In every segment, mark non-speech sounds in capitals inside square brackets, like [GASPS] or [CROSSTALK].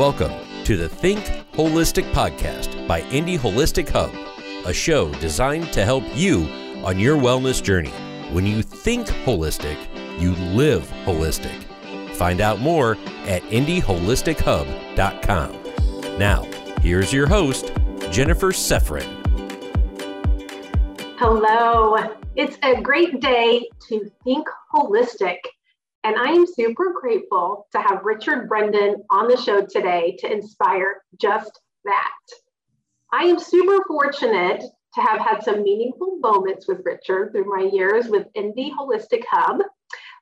Welcome to the Think Holistic Podcast by Indy Holistic Hub, a show designed to help you on your wellness journey. When you think holistic, you live holistic. Find out more at indyholistichub.com. Now, here's your host, Jennifer Seffrin. Hello. It's a great day to think holistic. And I am super grateful to have Richard Brendan on the show today to inspire just that. I am super fortunate to have had some meaningful moments with Richard through my years with Indy Holistic Hub.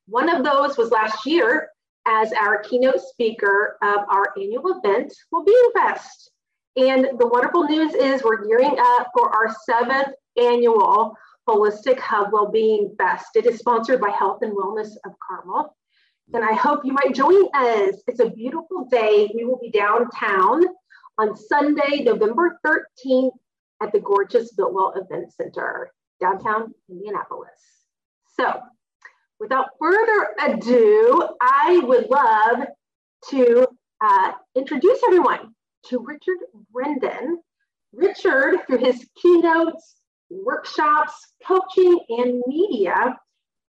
One of those was last year as our keynote speaker of our annual event, Wellbeing Fest. And the wonderful news is we're gearing up for our seventh annual Holistic Hub Wellbeing Fest. It is sponsored by Health and Wellness of Carmel. And I hope you might join us. It's a beautiful day. We will be downtown on Sunday, November 13th at the gorgeous Biltwell Event Center, downtown Indianapolis. So, without further ado, I would love to uh, introduce everyone to Richard Brendan. Richard, through his keynotes, workshops, coaching, and media.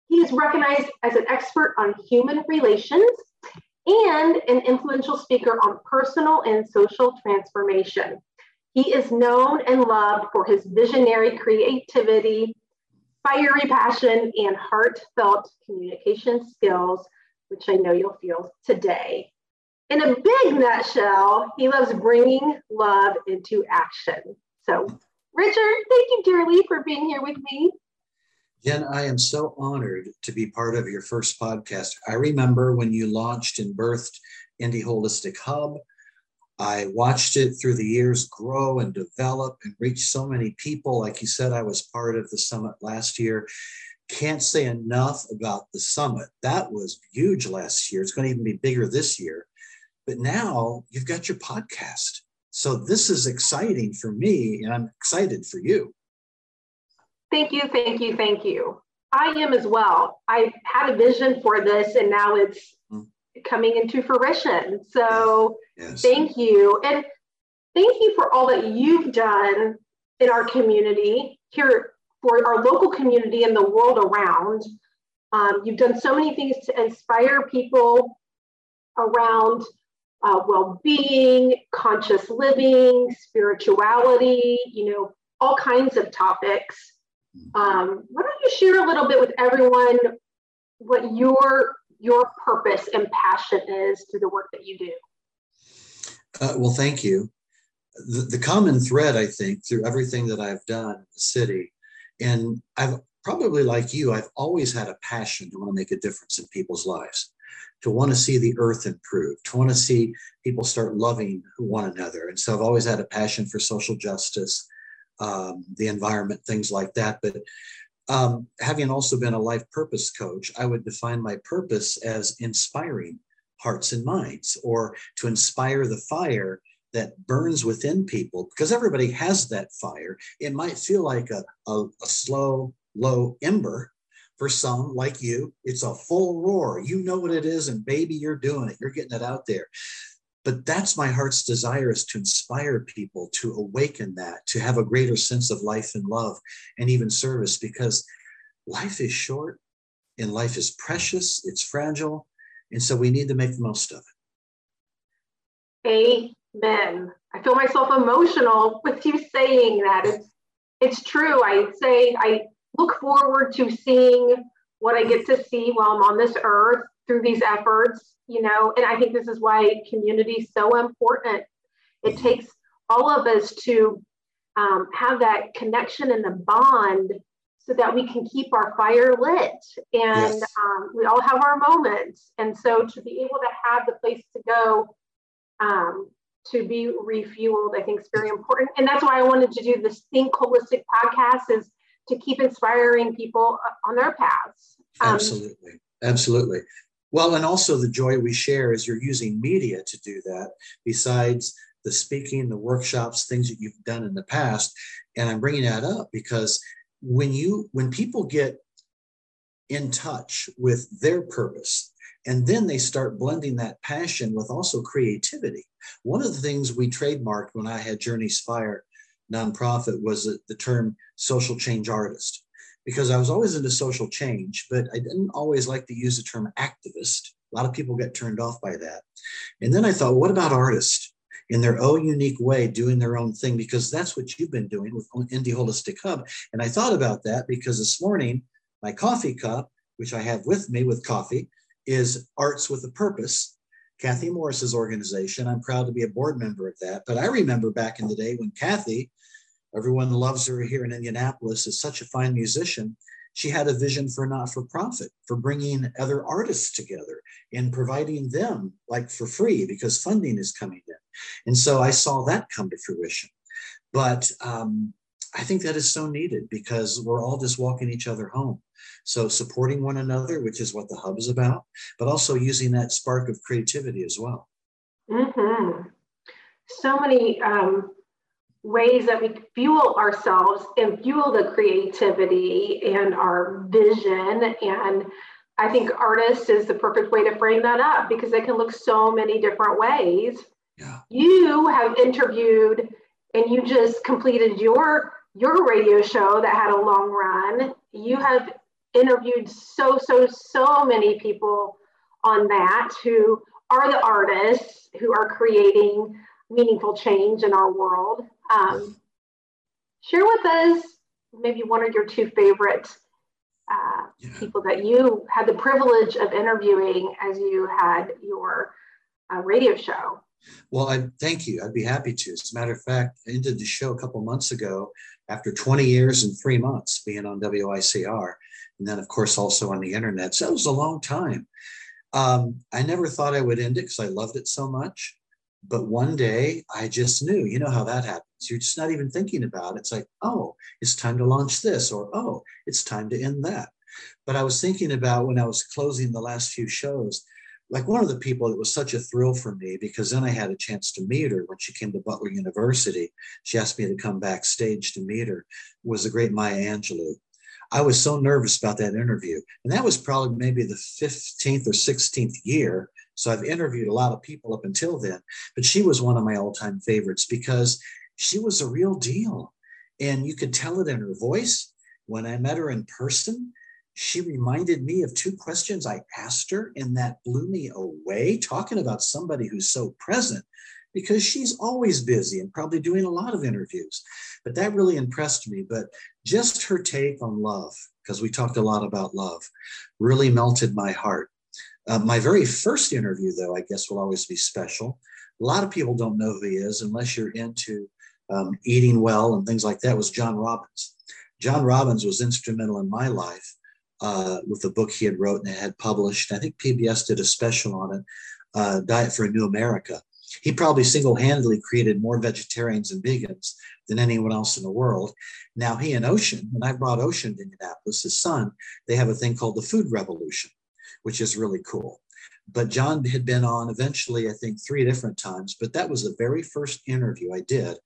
He is recognized as an expert on human relations and an influential speaker on personal and social transformation. He is known and loved for his visionary creativity, fiery passion, and heartfelt communication skills, which I know you'll feel today. In a big nutshell, he loves bringing love into action. So, Richard, thank you dearly for being here with me. Jen, I am so honored to be part of your first podcast. I remember when you launched and birthed Indy Holistic Hub. I watched it through the years grow and develop and reach so many people. Like you said, I was part of the summit last year. Can't say enough about the summit. That was huge last year. It's going to even be bigger this year. But now you've got your podcast. So this is exciting for me, and I'm excited for you. Thank you, thank you, thank you. I am as well. I had a vision for this, and now it's mm. coming into fruition. So yes. thank you. And thank you for all that you've done in our community here for our local community and the world around. Um, you've done so many things to inspire people around uh, well-being, conscious living, spirituality, you know, all kinds of topics. Um, why don't you share a little bit with everyone what your your purpose and passion is through the work that you do? Uh, well, thank you. The, the common thread, I think, through everything that I've done in the city, and I've probably like you, I've always had a passion to want to make a difference in people's lives to want to see the earth improve, to want to see people start loving one another. And so I've always had a passion for social justice, um, the environment, things like that. But um, having also been a life purpose coach, I would define my purpose as inspiring hearts and minds or to inspire the fire that burns within people because everybody has that fire. It might feel like a, a, a slow, low ember, for some, like you, it's a full roar. You know what it is, and baby, you're doing it. You're getting it out there. But that's my heart's desire is to inspire people to awaken that, to have a greater sense of life and love and even service because life is short and life is precious, it's fragile. And so we need to make the most of it. Amen. I feel myself emotional with you saying that. It's it's true. I say I look forward to seeing what I get to see while I'm on this earth through these efforts, you know, and I think this is why community is so important. It takes all of us to um, have that connection and the bond so that we can keep our fire lit and yes. um, we all have our moments. And so to be able to have the place to go um, to be refueled, I think is very important. And that's why I wanted to do this Think Holistic podcast is to keep inspiring people on their paths. Um, absolutely. Absolutely. Well, and also the joy we share is you're using media to do that, besides the speaking, the workshops, things that you've done in the past. And I'm bringing that up because when you when people get in touch with their purpose And then they start blending that passion with also creativity. One of the things we trademarked when I had Journeys Fire nonprofit was the term social change artist because I was always into social change, but I didn't always like to use the term activist. A lot of people get turned off by that. And then I thought, what about artists in their own unique way, doing their own thing? Because that's what you've been doing with Indy Holistic Hub. And I thought about that because this morning, my coffee cup, which I have with me with coffee, is Arts with a Purpose. Kathy Morris's organization. I'm proud to be a board member of that. But I remember back in the day when Kathy Everyone loves her here in Indianapolis, is such a fine musician. She had a vision for not for profit, for bringing other artists together and providing them like for free because funding is coming in. And so I saw that come to fruition. But um, I think that is so needed because we're all just walking each other home. So supporting one another, which is what the hub is about, but also using that spark of creativity as well. Mm-hmm. So many um, ways that we fuel ourselves and fuel the creativity and our vision. And I think artist is the perfect way to frame that up because it can look so many different ways. Yeah. You have interviewed and you just completed your your radio show that had a long run. You have interviewed so so so many people on that who are the artists who are creating meaningful change in our world. Um, share with us maybe one of your two favorite uh, yeah. people that you had the privilege of interviewing as you had your uh, radio show. Well, I thank you. I'd be happy to. As a matter of fact, I ended the show a couple months ago after 20 years and three months being on WICR, and then of course also on the internet. So it was a long time. Um, I never thought I would end it because I loved it so much. But one day I just knew, you know how that happens. You're just not even thinking about it. It's like, oh, it's time to launch this, or oh, it's time to end that. But I was thinking about when I was closing the last few shows, like one of the people that was such a thrill for me because then I had a chance to meet her when she came to Butler University. She asked me to come backstage to meet her, was the great Maya Angelou. I was so nervous about that interview. And that was probably maybe the 15th or 16th year so I've interviewed a lot of people up until then, but she was one of my all time favorites because she was a real deal. And you could tell it in her voice. When I met her in person, she reminded me of two questions I asked her, and that blew me away. Talking about somebody who's so present because she's always busy and probably doing a lot of interviews. But that really impressed me. But just her take on love, because we talked a lot about love, really melted my heart. Uh, my very first interview, though, I guess will always be special. A lot of people don't know who he is unless you're into um, eating well and things like that. Was John Robbins. John Robbins was instrumental in my life uh, with the book he had wrote and had published. I think PBS did a special on it, uh, Diet for a New America. He probably single-handedly created more vegetarians and vegans than anyone else in the world. Now he and Ocean, and I brought Ocean to Indianapolis, his son, they have a thing called the Food Revolution which is really cool. But John had been on eventually, I think, three different times, but that was the very first interview I did,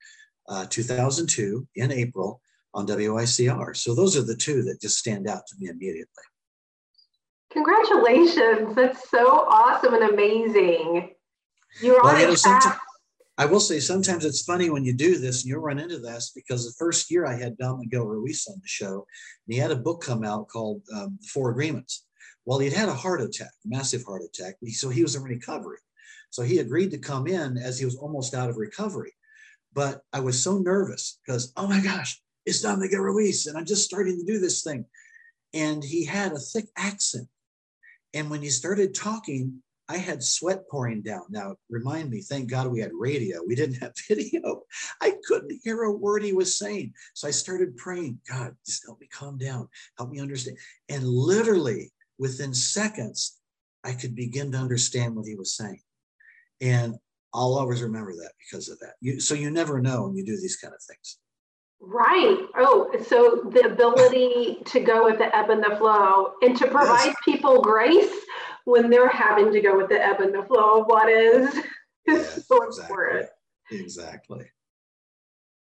uh, 2002 in April on WICR. So those are the two that just stand out to me immediately. Congratulations. That's so awesome and amazing. You're well, on you know, I will say sometimes it's funny when you do this and you'll run into this because the first year I had Don Miguel Ruiz on the show, and he had a book come out called um, Four Agreements. Well, he'd had a heart attack, massive heart attack. So he was in recovery. So he agreed to come in as he was almost out of recovery. But I was so nervous because, oh my gosh, it's Don Miguel Ruiz. and I'm just starting to do this thing. And he had a thick accent. And when he started talking, I had sweat pouring down. Now, remind me, thank God we had radio. We didn't have [LAUGHS] video. I couldn't hear a word he was saying. So I started praying, God, just help me calm down, help me understand. And literally, within seconds, I could begin to understand what he was saying. And I'll always remember that because of that. You, so you never know when you do these kind of things. Right. Oh, so the ability to go with the ebb and the flow and to provide yes. people grace when they're having to go with the ebb and the flow of what is yes, [LAUGHS] so exactly. Exactly.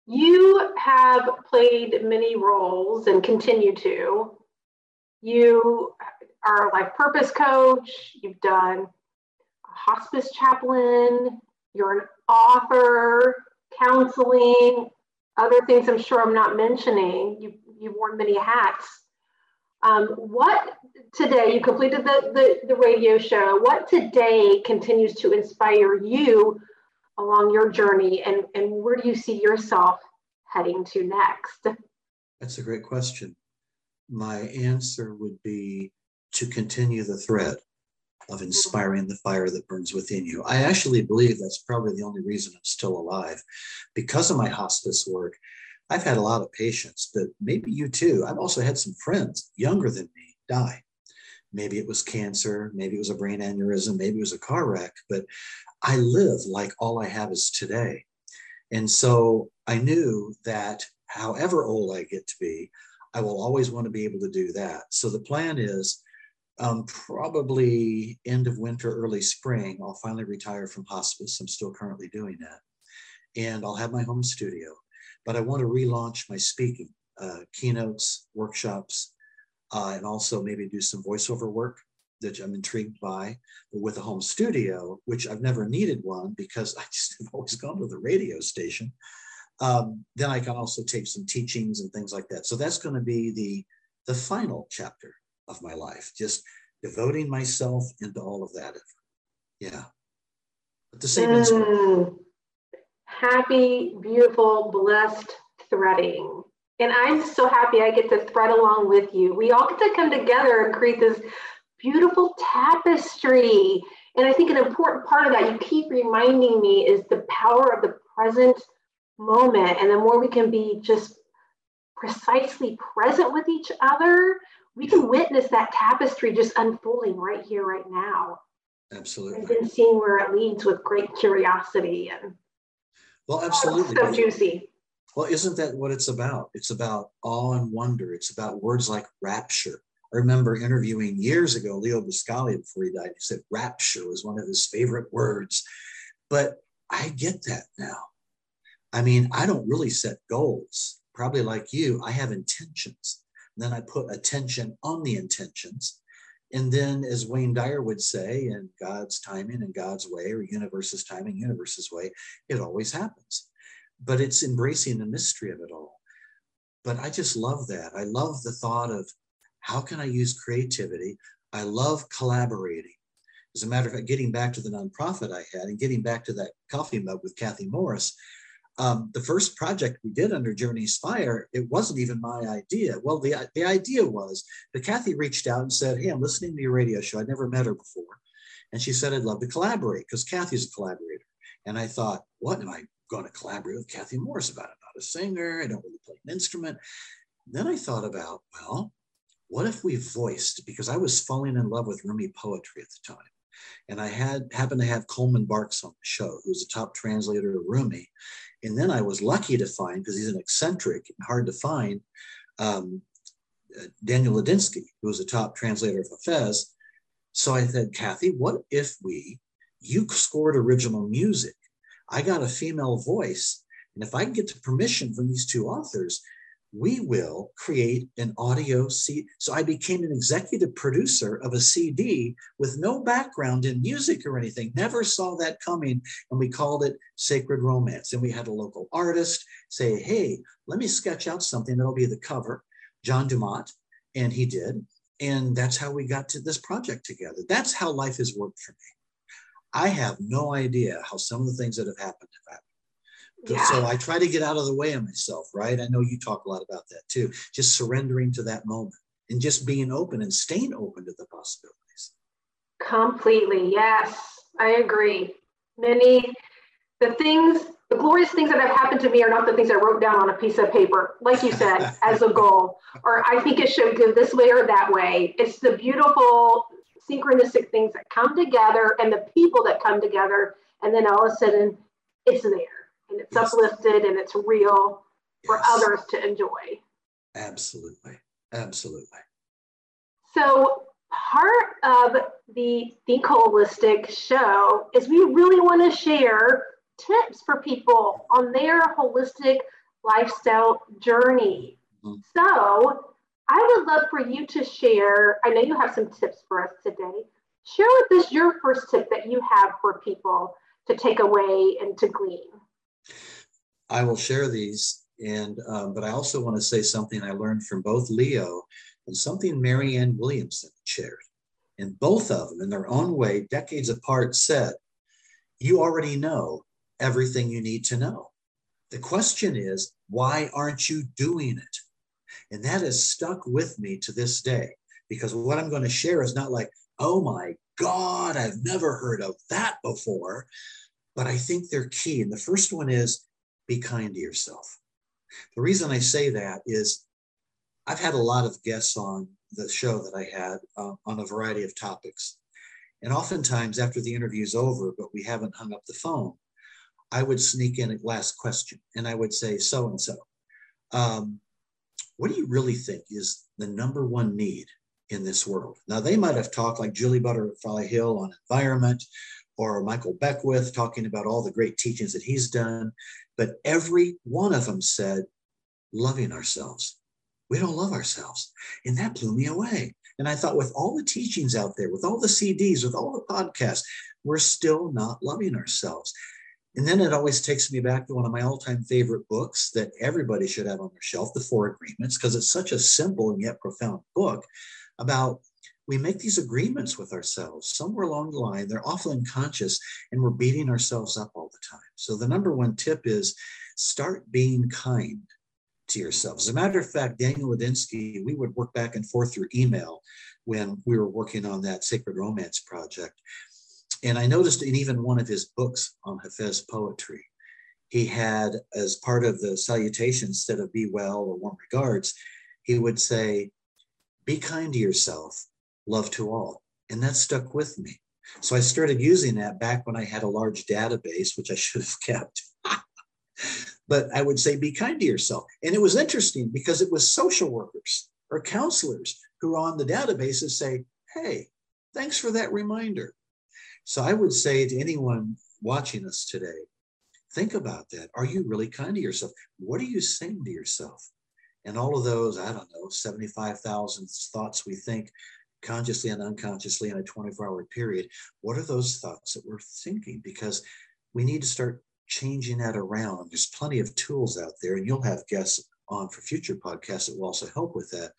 You have played many roles and continue to. You are a life purpose coach, you've done hospice chaplain, you're an author, counseling, other things I'm sure I'm not mentioning. You, you've worn many hats. Um, what today, you completed the, the, the radio show, what today continues to inspire you along your journey and, and where do you see yourself heading to next? That's a great question. My answer would be to continue the thread of inspiring the fire that burns within you. I actually believe that's probably the only reason I'm still alive. Because of my hospice work, I've had a lot of patients, but maybe you too. I've also had some friends younger than me die. Maybe it was cancer, maybe it was a brain aneurysm, maybe it was a car wreck, but I live like all I have is today. And so I knew that however old I get to be, I will always want to be able to do that. So the plan is um, probably end of winter, early spring, I'll finally retire from hospice. I'm still currently doing that. And I'll have my home studio. But I want to relaunch my speaking, uh, keynotes, workshops, uh, and also maybe do some voiceover work that I'm intrigued by. But with a home studio, which I've never needed one because [LAUGHS] I just have always gone to the radio station. Um, then I can also take some teachings and things like that. So that's going to be the the final chapter of my life, just devoting myself into all of that. Yeah. But the same mm, Happy, beautiful, blessed threading. And I'm so happy I get to thread along with you. We all get to come together and create this beautiful tapestry. And I think an important part of that, you keep reminding me, is the power of the present moment. And the more we can be just precisely present with each other, we can witness that tapestry just unfolding right here, right now. Absolutely. And then seeing where it leads with great curiosity and well, absolutely. Oh, so juicy. Well, isn't that what it's about? It's about awe and wonder. It's about words like rapture. I remember interviewing years ago Leo Buscaglia before he died. He said rapture was one of his favorite words. But I get that now. I mean, I don't really set goals. Probably like you, I have intentions. Then I put attention on the intentions. And then, as Wayne Dyer would say, in God's timing and God's way, or universe's timing, universe's way, it always happens. But it's embracing the mystery of it all. But I just love that. I love the thought of how can I use creativity? I love collaborating. As a matter of fact, getting back to the nonprofit I had and getting back to that coffee mug with Kathy Morris, um, the first project we did under Journey's Fire, it wasn't even my idea. Well, the, the idea was that Kathy reached out and said, Hey, I'm listening to your radio show. I'd never met her before. And she said, I'd love to collaborate because Kathy's a collaborator. And I thought, what am I going to collaborate with Kathy Morris about? I'm not a singer. I don't really play an instrument. Then I thought about, well, what if we voiced, because I was falling in love with Rumi poetry at the time. And I had happened to have Coleman Barks on the show, who's a top translator of Rumi. And then I was lucky to find, because he's an eccentric and hard to find, um, uh, Daniel Ladinsky, who was a top translator of Hafez. So I said, Kathy, what if we, you scored original music, I got a female voice, and if I can get the permission from these two authors, we will create an audio CD. So I became an executive producer of a CD with no background in music or anything. Never saw that coming. And we called it Sacred Romance. And we had a local artist say, hey, let me sketch out something that'll be the cover, John Dumont. And he did. And that's how we got to this project together. That's how life has worked for me. I have no idea how some of the things that have happened have happened. Yeah. So I try to get out of the way of myself, right? I know you talk a lot about that too. Just surrendering to that moment and just being open and staying open to the possibilities. Completely. Yes, I agree. Many, the things, the glorious things that have happened to me are not the things I wrote down on a piece of paper, like you said, [LAUGHS] as a goal, or I think it should go this way or that way. It's the beautiful synchronistic things that come together and the people that come together. And then all of a sudden, it's there and it's yes. uplifted and it's real for yes. others to enjoy. Absolutely. Absolutely. So, part of the Think Holistic show is we really want to share tips for people on their holistic lifestyle journey. Mm-hmm. So, I would love for you to share. I know you have some tips for us today. Share with us your first tip that you have for people to take away and to glean. I will share these, and um, but I also want to say something I learned from both Leo and something Marianne Williamson shared. And both of them, in their own way, decades apart, said, You already know everything you need to know. The question is, why aren't you doing it? And that has stuck with me to this day because what I'm going to share is not like, oh my God, I've never heard of that before. But I think they're key. And the first one is be kind to yourself. The reason I say that is I've had a lot of guests on the show that I had uh, on a variety of topics. And oftentimes, after the interview is over, but we haven't hung up the phone, I would sneak in a last question and I would say, so and so, what do you really think is the number one need in this world? Now, they might have talked like Julie Butterfly Hill on environment or Michael Beckwith talking about all the great teachings that he's done, but every one of them said, loving ourselves. We don't love ourselves. And that blew me away. And I thought, with all the teachings out there, with all the CDs, with all the podcasts, we're still not loving ourselves. And then it always takes me back to one of my all time favorite books that everybody should have on their shelf, The Four Agreements, because it's such a simple and yet profound book about we make these agreements with ourselves somewhere along the line. They're often unconscious and we're beating ourselves up all the time. So the number one tip is start being kind to yourself. As a matter of fact, Daniel Ladinsky, we would work back and forth through email when we were working on that Sacred Romance project. And I noticed in even one of his books on Hafez poetry, he had, as part of the salutation, instead of be well or warm regards, he would say, Be kind to yourself, love to all. And that stuck with me. So I started using that back when I had a large database, which I should have [LAUGHS] kept. but I would say, Be kind to yourself. And it was interesting because it was social workers or counselors who are on the databases say, Hey, thanks for that reminder. So I would say to anyone watching us today, think about that. Are you really kind to yourself? What are you saying to yourself? And all of those, I don't know, 75,000 thoughts we think consciously and unconsciously in a 24 hour period. What are those thoughts that we're thinking? Because we need to start changing that around. There's plenty of tools out there, and you'll have guests on for future podcasts that will also help with that.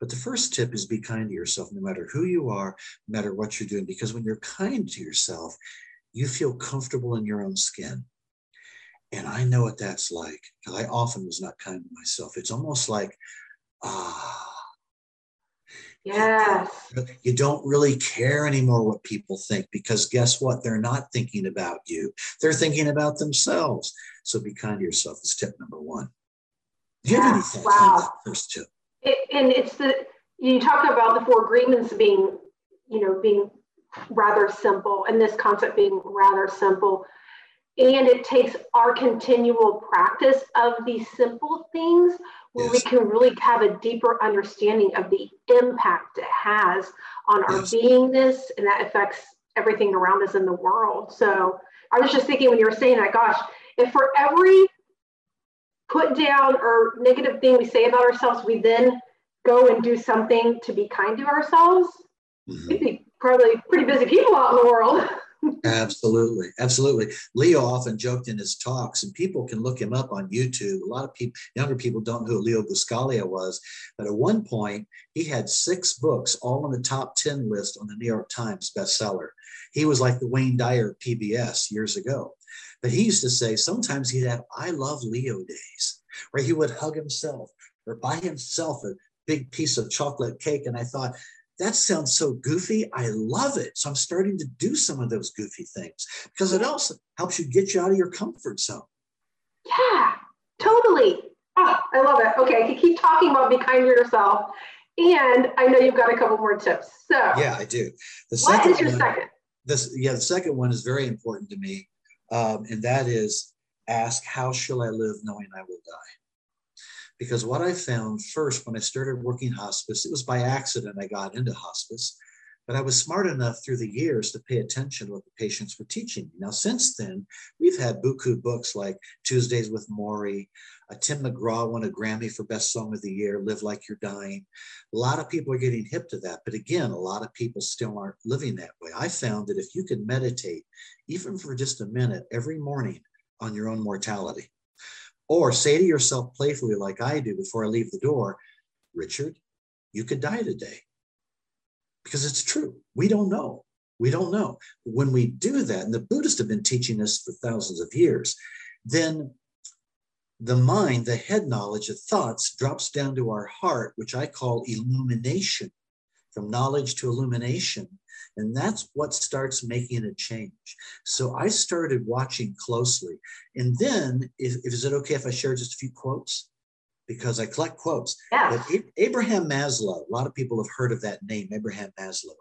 But the first tip is be kind to yourself, no matter who you are, no matter what you're doing, because when you're kind to yourself, you feel comfortable in your own skin. And I know what that's like because I often was not kind to myself. It's almost like, ah, Yes. You don't really care anymore what people think because guess what? They're not thinking about you. They're thinking about themselves. So be kind to yourself is tip number one. Do you have any thoughts wow. on that first tip? It, and it's the you talk about the four agreements being, you know, being rather simple, and this concept being rather simple. And it takes our continual practice of these simple things where yes. we can really have a deeper understanding of the impact it has on our yes. beingness and that affects everything around us in the world. So I was just thinking when you were saying that, gosh, if for every put down or negative thing we say about ourselves, we then go and do something to be kind to ourselves, mm-hmm. we'd be probably pretty busy people out in the world. [LAUGHS] absolutely. Absolutely. Leo often joked in his talks, and people can look him up on YouTube. A lot of people, younger people don't know who Leo Buscaglia was, but at one point, he had six books all on the top 10 list on the New York Times bestseller. He was like the Wayne Dyer of PBS years ago. But he used to say sometimes he'd have I love Leo days, where he would hug himself or buy himself a big piece of chocolate cake. And I thought, that sounds so goofy. I love it. So I'm starting to do some of those goofy things because it also helps you get you out of your comfort zone. Yeah, totally. Oh, I love it. Okay, you keep talking about be kind to yourself. And I know you've got a couple more tips. So yeah, I do. The what is your one, second? This yeah, the second one is very important to me. Um, and that is ask, How shall I live knowing I will die? Because what I found first when I started working hospice, it was by accident I got into hospice. but I was smart enough through the years to pay attention to what the patients were teaching me. Now, since then, we've had buku books like Tuesdays with Morrie. Uh, Tim McGraw won a Grammy for Best Song of the Year, Live Like You're Dying. A lot of people are getting hip to that. But again, a lot of people still aren't living that way. I found that if you can meditate, even for just a minute every morning on your own mortality, or say to yourself playfully, like I do before I leave the door, Richard, you could die today because it's true. We don't know. We don't know. When we do that, and the Buddhists have been teaching this for thousands of years, then the mind, the head knowledge of thoughts drops down to our heart, which I call illumination, from knowledge to illumination. And that's what starts making a change. So I started watching closely. And then, if, if is it okay if I share just a few quotes? because I collect quotes. Yeah. Abraham Maslow, a lot of people have heard of that name, Abraham Maslow.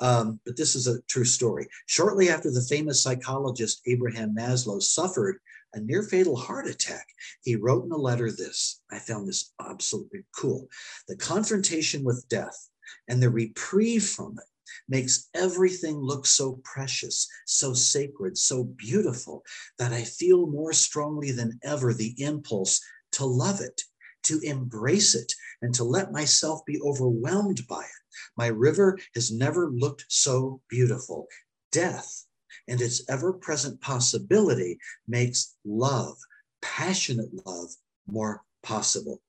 Um, but this is a true story. Shortly after the famous psychologist Abraham Maslow suffered a near fatal heart attack, he wrote in a letter this. I found this absolutely cool. The confrontation with death and the reprieve from it makes everything look so precious, so sacred, so beautiful that I feel more strongly than ever the impulse to love it to embrace it and to let myself be overwhelmed by it. My river has never looked so beautiful. Death and its ever present possibility makes love, passionate love, more possible.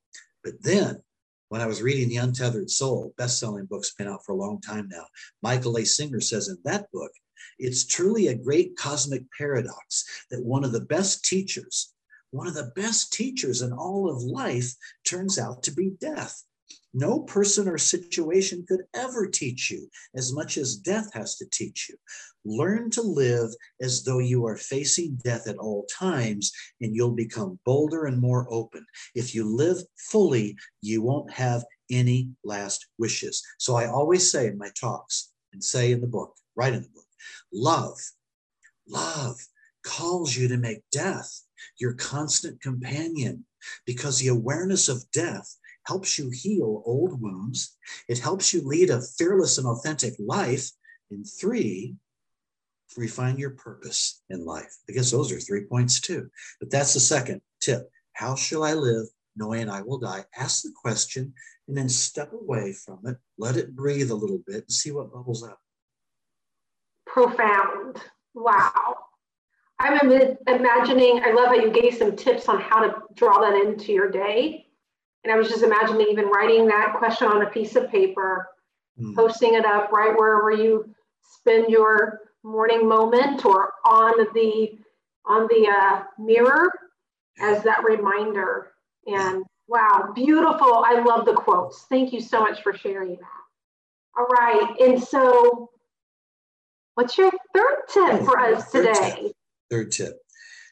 But then, when I was reading The Untethered Soul, best selling book's been out for a long time now, Michael A. Singer says in that book, it's truly a great cosmic paradox that one of the best teachers one of the best teachers in all of life turns out to be death. No person or situation could ever teach you as much as death has to teach you. Learn to live as though you are facing death at all times, and you'll become bolder and more open. If you live fully, you won't have any last wishes. So I always say in my talks and say in the book, write in the book, love, love calls you to make death your constant companion, because the awareness of death helps you heal old wounds. It helps you lead a fearless and authentic life. And three, refine your purpose in life. I guess those are three points too. But that's the second tip. How shall I live knowing I will die? Ask the question and then step away from it. Let it breathe a little bit and see what bubbles up. Profound. Wow. I'm imagining, I love how you gave some tips on how to draw that into your day. And I was just imagining even writing that question on a piece of paper, mm. posting it up right wherever you spend your morning moment or on the on the uh, mirror as that reminder. And wow, beautiful. I love the quotes. Thank you so much for sharing that. All right. And so what's your third tip for us today? Third tip.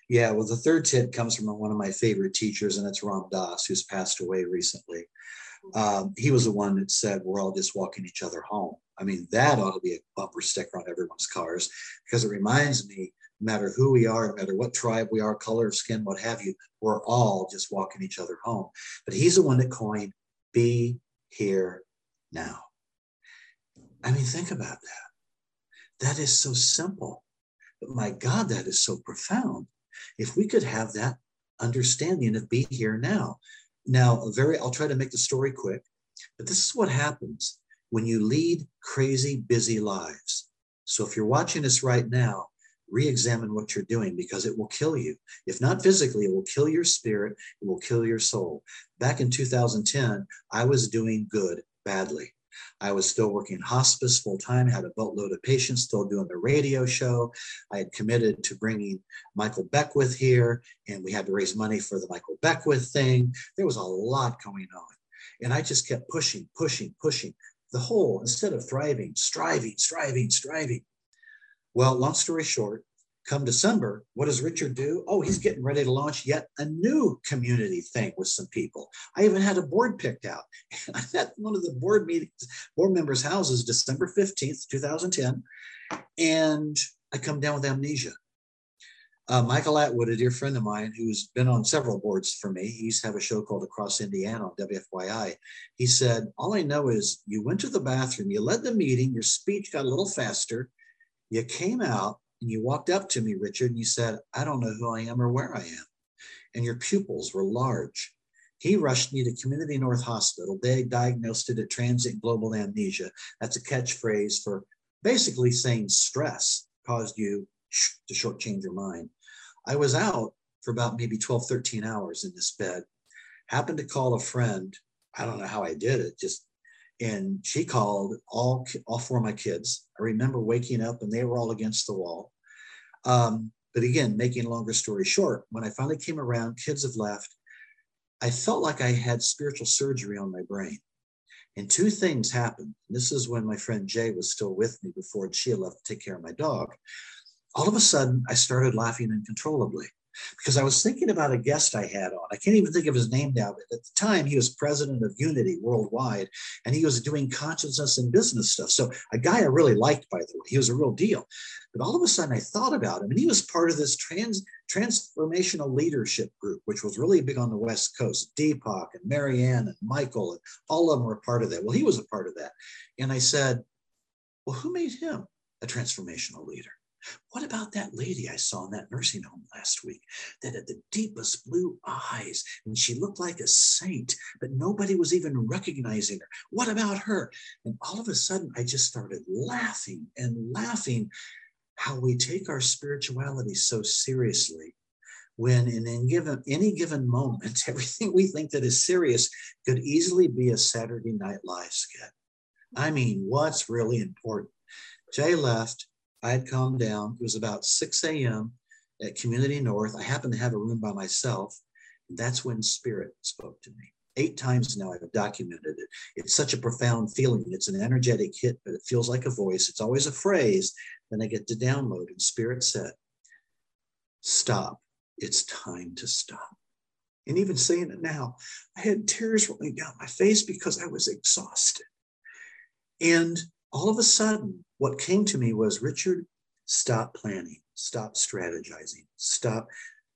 Yeah, well, the third tip comes from one of my favorite teachers, and it's Ram Dass, who's passed away recently. Um, he was the one that said, We're all just walking each other home. I mean, that ought to be a bumper sticker on everyone's cars because it reminds me no matter who we are, no matter what tribe we are, color of skin, what have you, we're all just walking each other home. But he's the one that coined be here now. I mean, think about that. That is so simple. But my God, that is so profound. If we could have that understanding of be here now. Now, very, I'll try to make the story quick, but this is what happens when you lead crazy, busy lives. So if you're watching this right now, re-examine what you're doing because it will kill you. If not physically, it will kill your spirit, it will kill your soul. Back in 2010, I was doing good badly. I was still working hospice full time, had a boatload of patients, still doing the radio show. I had committed to bringing Michael Beckwith here, and we had to raise money for the Michael Beckwith thing. There was a lot going on. And I just kept pushing, pushing, pushing. The whole, instead of thriving, striving, striving, striving. Well, long story short, Come December, what does Richard do? Oh, he's getting ready to launch yet a new community thing with some people. I even had a board picked out. [LAUGHS] I'm at one of the board meetings, board members' houses, December 15th, 2010, and I come down with amnesia. Uh, Michael Atwood, a dear friend of mine who's been on several boards for me, he used to have a show called Across Indiana on WFYI. He said, All I know is you went to the bathroom, you led the meeting, your speech got a little faster, you came out and you walked up to me, Richard, and you said, I don't know who I am or where I am. And your pupils were large. He rushed me to Community North Hospital. They diagnosed it at transient global amnesia. That's a catchphrase for basically saying stress caused you to shortchange your mind. I was out for about maybe 12, 13 hours in this bed. Happened to call a friend. I don't know how I did it, just and she called all all four of my kids. I remember waking up and they were all against the wall. Um, but again, making a longer story short, when I finally came around, kids have left. I felt like I had spiritual surgery on my brain. And two things happened. This is when my friend Jay was still with me before she had left to take care of my dog all of a sudden I started laughing uncontrollably because I was thinking about a guest I had on. I can't even think of his name now, but at the time he was president of Unity Worldwide and he was doing consciousness and business stuff. So a guy I really liked, by the way, he was a real deal. But all of a sudden I thought about him and he was part of this trans transformational leadership group, which was really big on the West Coast. Deepak and Marianne and Michael and all of them were part of that. Well, he was a part of that. And I said, well, who made him a transformational leader? What about that lady I saw in that nursing home last week that had the deepest blue eyes and she looked like a saint, but nobody was even recognizing her? What about her? And all of a sudden, I just started laughing and laughing how we take our spirituality so seriously when in any given, any given moment, [LAUGHS] everything we think that is serious could easily be a Saturday Night Live skit. I mean, what's really important? Jay left I had calmed down. It was about 6 a.m. at Community North. I happened to have a room by myself. That's when Spirit spoke to me. Eight times now I've documented it. It's such a profound feeling. It's an energetic hit, but it feels like a voice. It's always a phrase. Then I get to download, and Spirit said, Stop. It's time to stop. And even saying it now, I had tears rolling down my face because I was exhausted. And all of a sudden, what came to me was Richard, stop planning, stop strategizing, stop,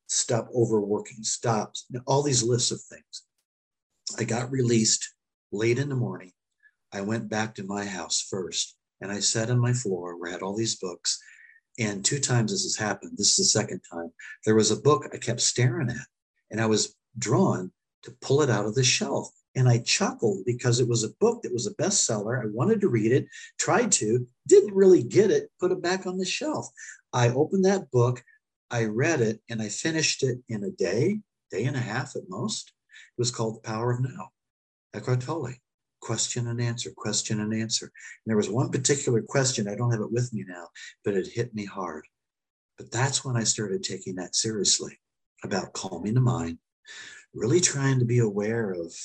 stop overworking, stop all these lists of things. I got released late in the morning. I went back to my house first and I sat on my floor where I had all these books. And two times this has happened. This is the second time. There was a book I kept staring at and I was drawn to pull it out of the shelf. And I chuckled because it was a book that was a bestseller. I wanted to read it, tried to, didn't really get it, put it back on the shelf. I opened that book, I read it, and I finished it in a day, day and a half at most. It was called The Power of Now, Eckhart Tolle. Question and answer, question and answer. And there was one particular question, I don't have it with me now, but it hit me hard. But that's when I started taking that seriously about calming the mind, really trying to be aware of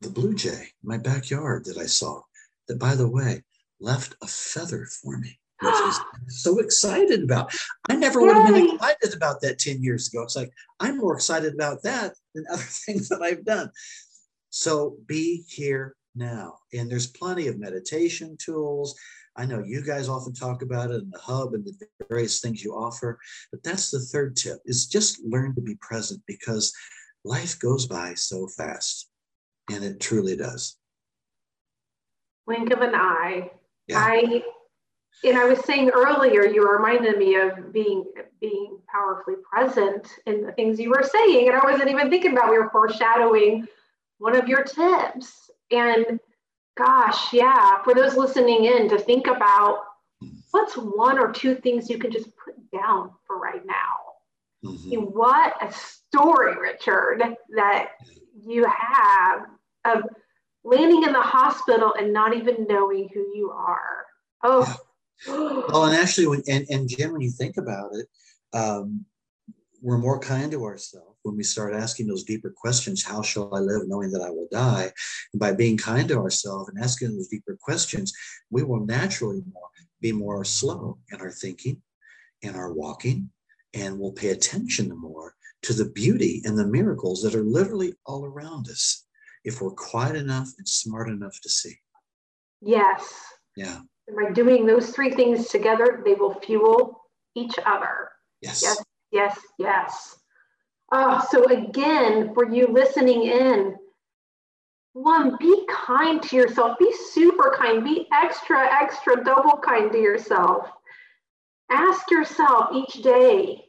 the blue jay in my backyard that I saw, that by the way, left a feather for me, which is [GASPS] so excited about. I never Yay. would have been excited about that 10 years ago. It's like I'm more excited about that than other [LAUGHS] things that I've done. So be here now. And there's plenty of meditation tools. I know you guys often talk about it in the hub and the various things you offer, but that's the third tip is just learn to be present because life goes by so fast. And it truly does. Wink of an eye. Yeah. I and I was saying earlier, you reminded me of being being powerfully present in the things you were saying. And I wasn't even thinking about we were foreshadowing one of your tips. And gosh, yeah, for those listening in to think about what's one or two things you can just put down for right now. Mm-hmm. what a story, Richard, that you have of landing in the hospital and not even knowing who you are. Oh. Yeah. well, and actually, when and, and Jim, when you think about it, um, we're more kind to ourselves when we start asking those deeper questions. How shall I live, knowing that I will die? And by being kind to ourselves and asking those deeper questions, we will naturally more, be more slow in our thinking, in our walking, and we'll pay attention to more to the beauty and the miracles that are literally all around us if we're quiet enough and smart enough to see. Yes. Yeah. And by doing those three things together, they will fuel each other. Yes. Yes. yes, yes. Oh, so again, for you listening in, one, be kind to yourself. Be super kind. Be extra, extra, double kind to yourself. Ask yourself each day,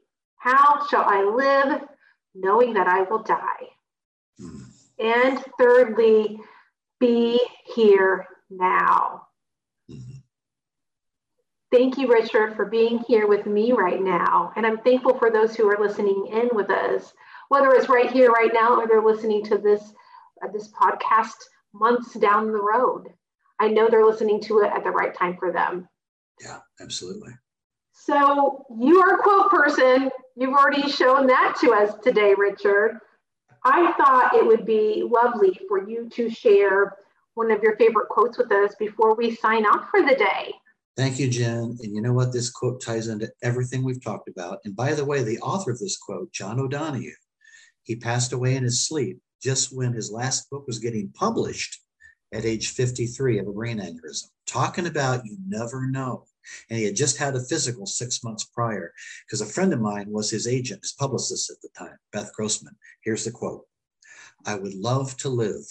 how shall I live knowing that I will die? Mm. And thirdly, be here now. Mm-hmm. Thank you, Richard, for being here with me right now. And I'm thankful for those who are listening in with us, whether it's right here, right now, or they're listening to this, uh, this podcast months down the road. I know they're listening to it at the right time for them. Yeah, absolutely. So you are a quote person. You've already shown that to us today, Richard. I thought it would be lovely for you to share one of your favorite quotes with us before we sign off for the day. Thank you, Jen. And you know what? This quote ties into everything we've talked about. And by the way, the author of this quote, John O'Donohue, he passed away in his sleep just when his last book was getting published at age 53 of a brain aneurysm. Talking about you never know. And he had just had a physical six months prior because a friend of mine was his agent, his publicist at the time, Beth Grossman. Here's the quote I would love to live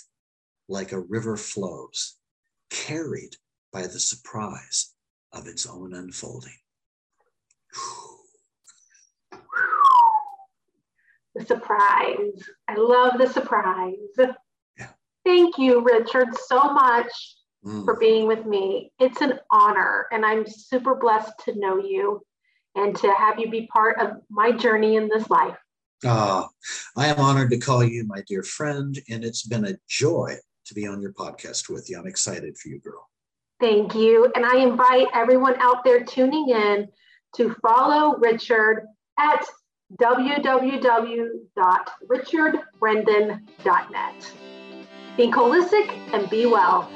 like a river flows, carried by the surprise of its own unfolding. The surprise. I love the surprise. Yeah. Thank you, Richard, so much mm. for being with me. It's an honor, and I'm super blessed to know you and to have you be part of my journey in this life. Ah, I am honored to call you my dear friend, and it's been a joy to be on your podcast with you. I'm excited for you, girl. Thank you. And I invite everyone out there tuning in to follow Richard at www.richardbrendan.net. Think holistic and be well.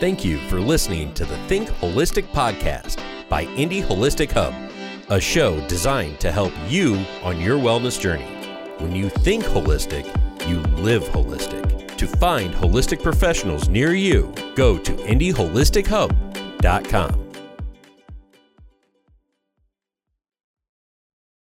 Thank you for listening to the Think Holistic podcast by Indy Holistic Hub, a show designed to help you on your wellness journey. When you think holistic, you live holistic. To find holistic professionals near you, go to indyholistichub.com.